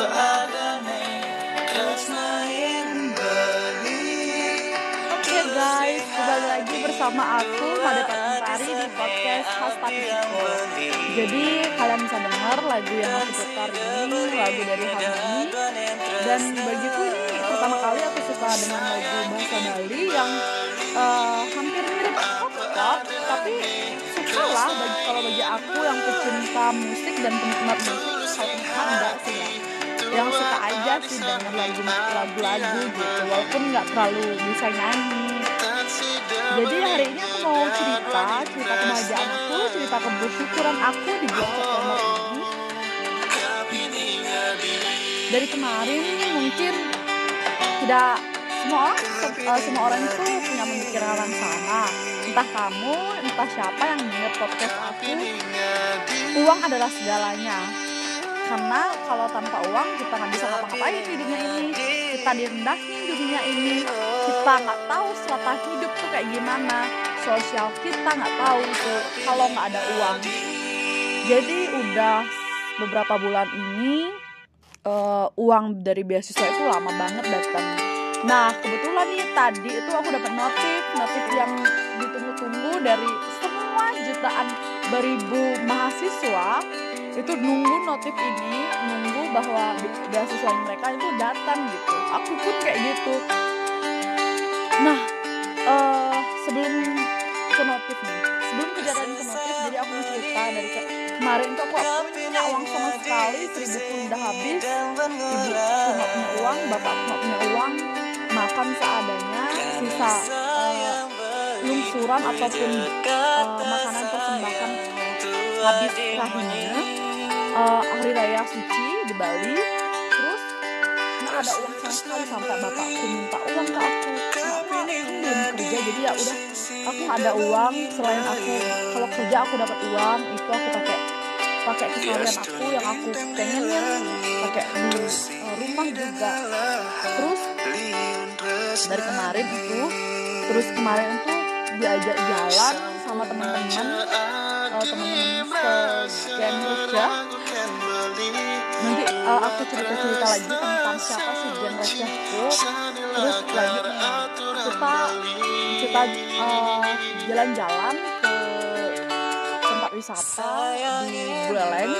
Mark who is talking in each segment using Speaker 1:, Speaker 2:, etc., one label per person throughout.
Speaker 1: Oke guys, kembali lagi bersama aku pada Tari di podcast Hashtag. Jadi kalian bisa dengar lagu yang aku putar ini lagu dari Harmony dan bagiku ini pertama kali aku suka dengan lagu bahasa Bali yang uh, hampir mirip pop tapi suka lah bagi kalau bagi aku yang pecinta musik dan penikmat musik kalau penikmat enggak sih yang suka aja sih dengan lagu lagu-lagu gitu walaupun nggak terlalu bisa nyanyi. Jadi hari ini aku mau cerita cerita kebahagiaan aku cerita kebersyukuran aku di bulan September ini. Dari kemarin mungkin tidak semua orang uh, semua orang itu punya pemikiran sama. Entah kamu entah siapa yang dengar podcast aku. Uang adalah segalanya karena kalau tanpa uang kita nggak bisa ngapa-ngapain di dunia ini. Kita direndahin di dunia ini. Kita nggak tahu strata hidup tuh kayak gimana. Sosial kita nggak tahu tuh kalau nggak ada uang. Jadi udah beberapa bulan ini uh, uang dari beasiswa itu lama banget datang. Nah kebetulan nih tadi itu aku dapat notif notif yang ditunggu-tunggu dari semua jutaan beribu mahasiswa itu nunggu notif ini nunggu bahwa beasiswa mereka itu datang gitu. Aku pun kayak gitu. Nah uh, sebelum ke notif nih sebelum kejadian ke notif jadi aku cerita dari ke kemarin tuh aku punya uang sama sekali seribu pun udah habis. Ibu cuma punya uang bapak cuma punya uang makan seadanya sisa uh, lungsuran ataupun uh, makanan persembahan habis rahimnya uh, hari raya suci di Bali. Terus nggak ada uang sama sekali sampai bapakku minta uang ke aku. Nah, aku belum kerja jadi ya udah aku ada uang. Selain aku kalau kerja aku dapat uang itu aku pakai pakai keseharian aku yang aku pengen pakai di uh, rumah juga. Terus dari kemarin itu terus kemarin itu diajak jalan sama teman-teman uh, teman-teman kerja nanti uh, aku cerita-cerita lagi tentang siapa sih Gen Raja itu. Terus lanjut kita kita jalan-jalan ke tempat wisata di Buleleng.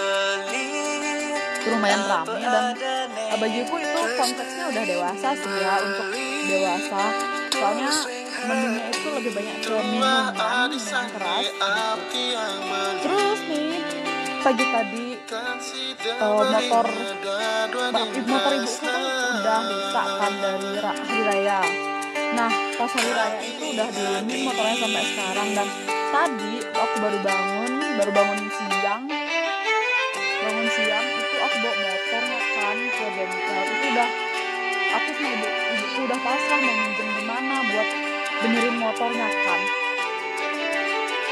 Speaker 1: Itu lumayan ramai dan uh, bagiku itu konteksnya udah dewasa sih ya untuk dewasa. Soalnya menunya itu lebih banyak ke minuman yang keras. Gitu. terus nih pagi tadi uh, motor motor ibu kan udah rusak dari hari raya nah pas hari raya itu udah diemin motornya sampai sekarang. Dan tadi aku baru bangun baru bangun siang bangun siang itu aku bawa motor kan ke bengkel. Itu udah aku sama ibu ibuku udah pasrah mau minjem di mana buat benerin motornya kan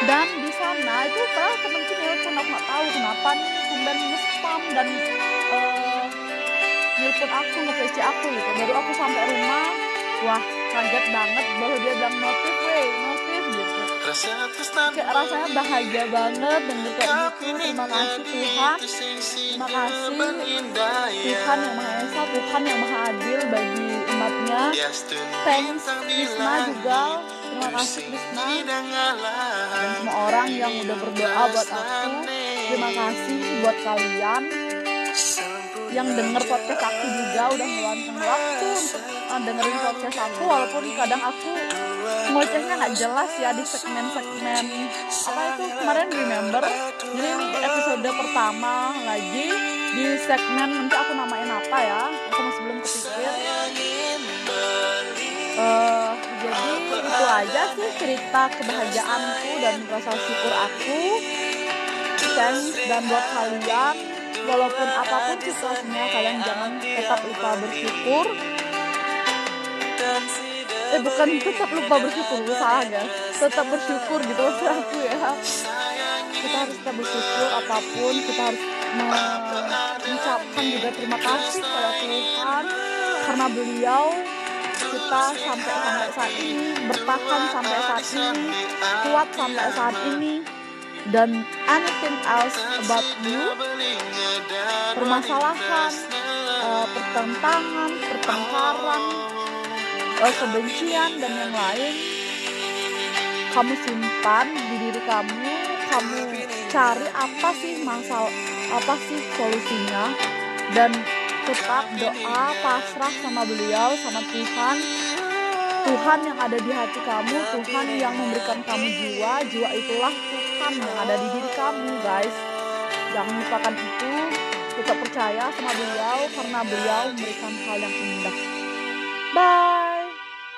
Speaker 1: dan di sana itu padahal temenku nelpon aku nggak tahu kenapa nih tumben nge-spam dan uh, nelpon aku nge-PC aku gitu. Baru aku sampai rumah wah kaget banget bahwa dia bilang notif weh notif gitu. Kayak rasanya bahagia banget denger kayak gitu. terima kasih Tuhan. terima kasih. Tuhan yang Maha Esa Tuhan yang Maha Adil bagi umatnya. Thanks Krisna juga terima kasih Krisna dan semua orang yang udah berdoa buat aku terima kasih buat kalian yang denger podcast aku juga udah meluangkan waktu untuk uh, dengerin podcast aku walaupun kadang aku ngocehnya nggak jelas ya di segmen-segmen apa itu kemarin remember? Jadi ini episode pertama lagi di segmen nanti aku namain apa ya? Aku masih belum kepikir. Uh, jadi itu aja sih cerita kebahagiaanku dan rasa syukur aku. Thanks dan buat kalian walaupun apa pun situasinya kalian jangan tetap lupa bersyukur. Eh bukan tetap lupa bersyukur salah ya. Tetap bersyukur gitu maksud aku ya. Kita harus tetap bersyukur apa pun kita harus mengucapkan juga terima kasih kepada Tuhan. Karena beliau kita sampai sampai saat ini bertahan sampai saat ini kuat sampai saat ini dan anything else about you? Permasalahan pertentangan, pertengkaran, eh, kebencian dan yang lain. Kamu simpan di diri kamu, kamu cari apa sih masalah, apa sih solusinya? Dan tetap doa pasrah sama beliau sama Tuhan. Tuhan yang ada di hati kamu Tuhan yang memberikan kamu jiwa. Jiwa itulah Tuhan yang ada di diri kamu guys. Jangan lupakan itu. Tetap percaya sama beliau karena beliau memberikan hal yang indah. Bye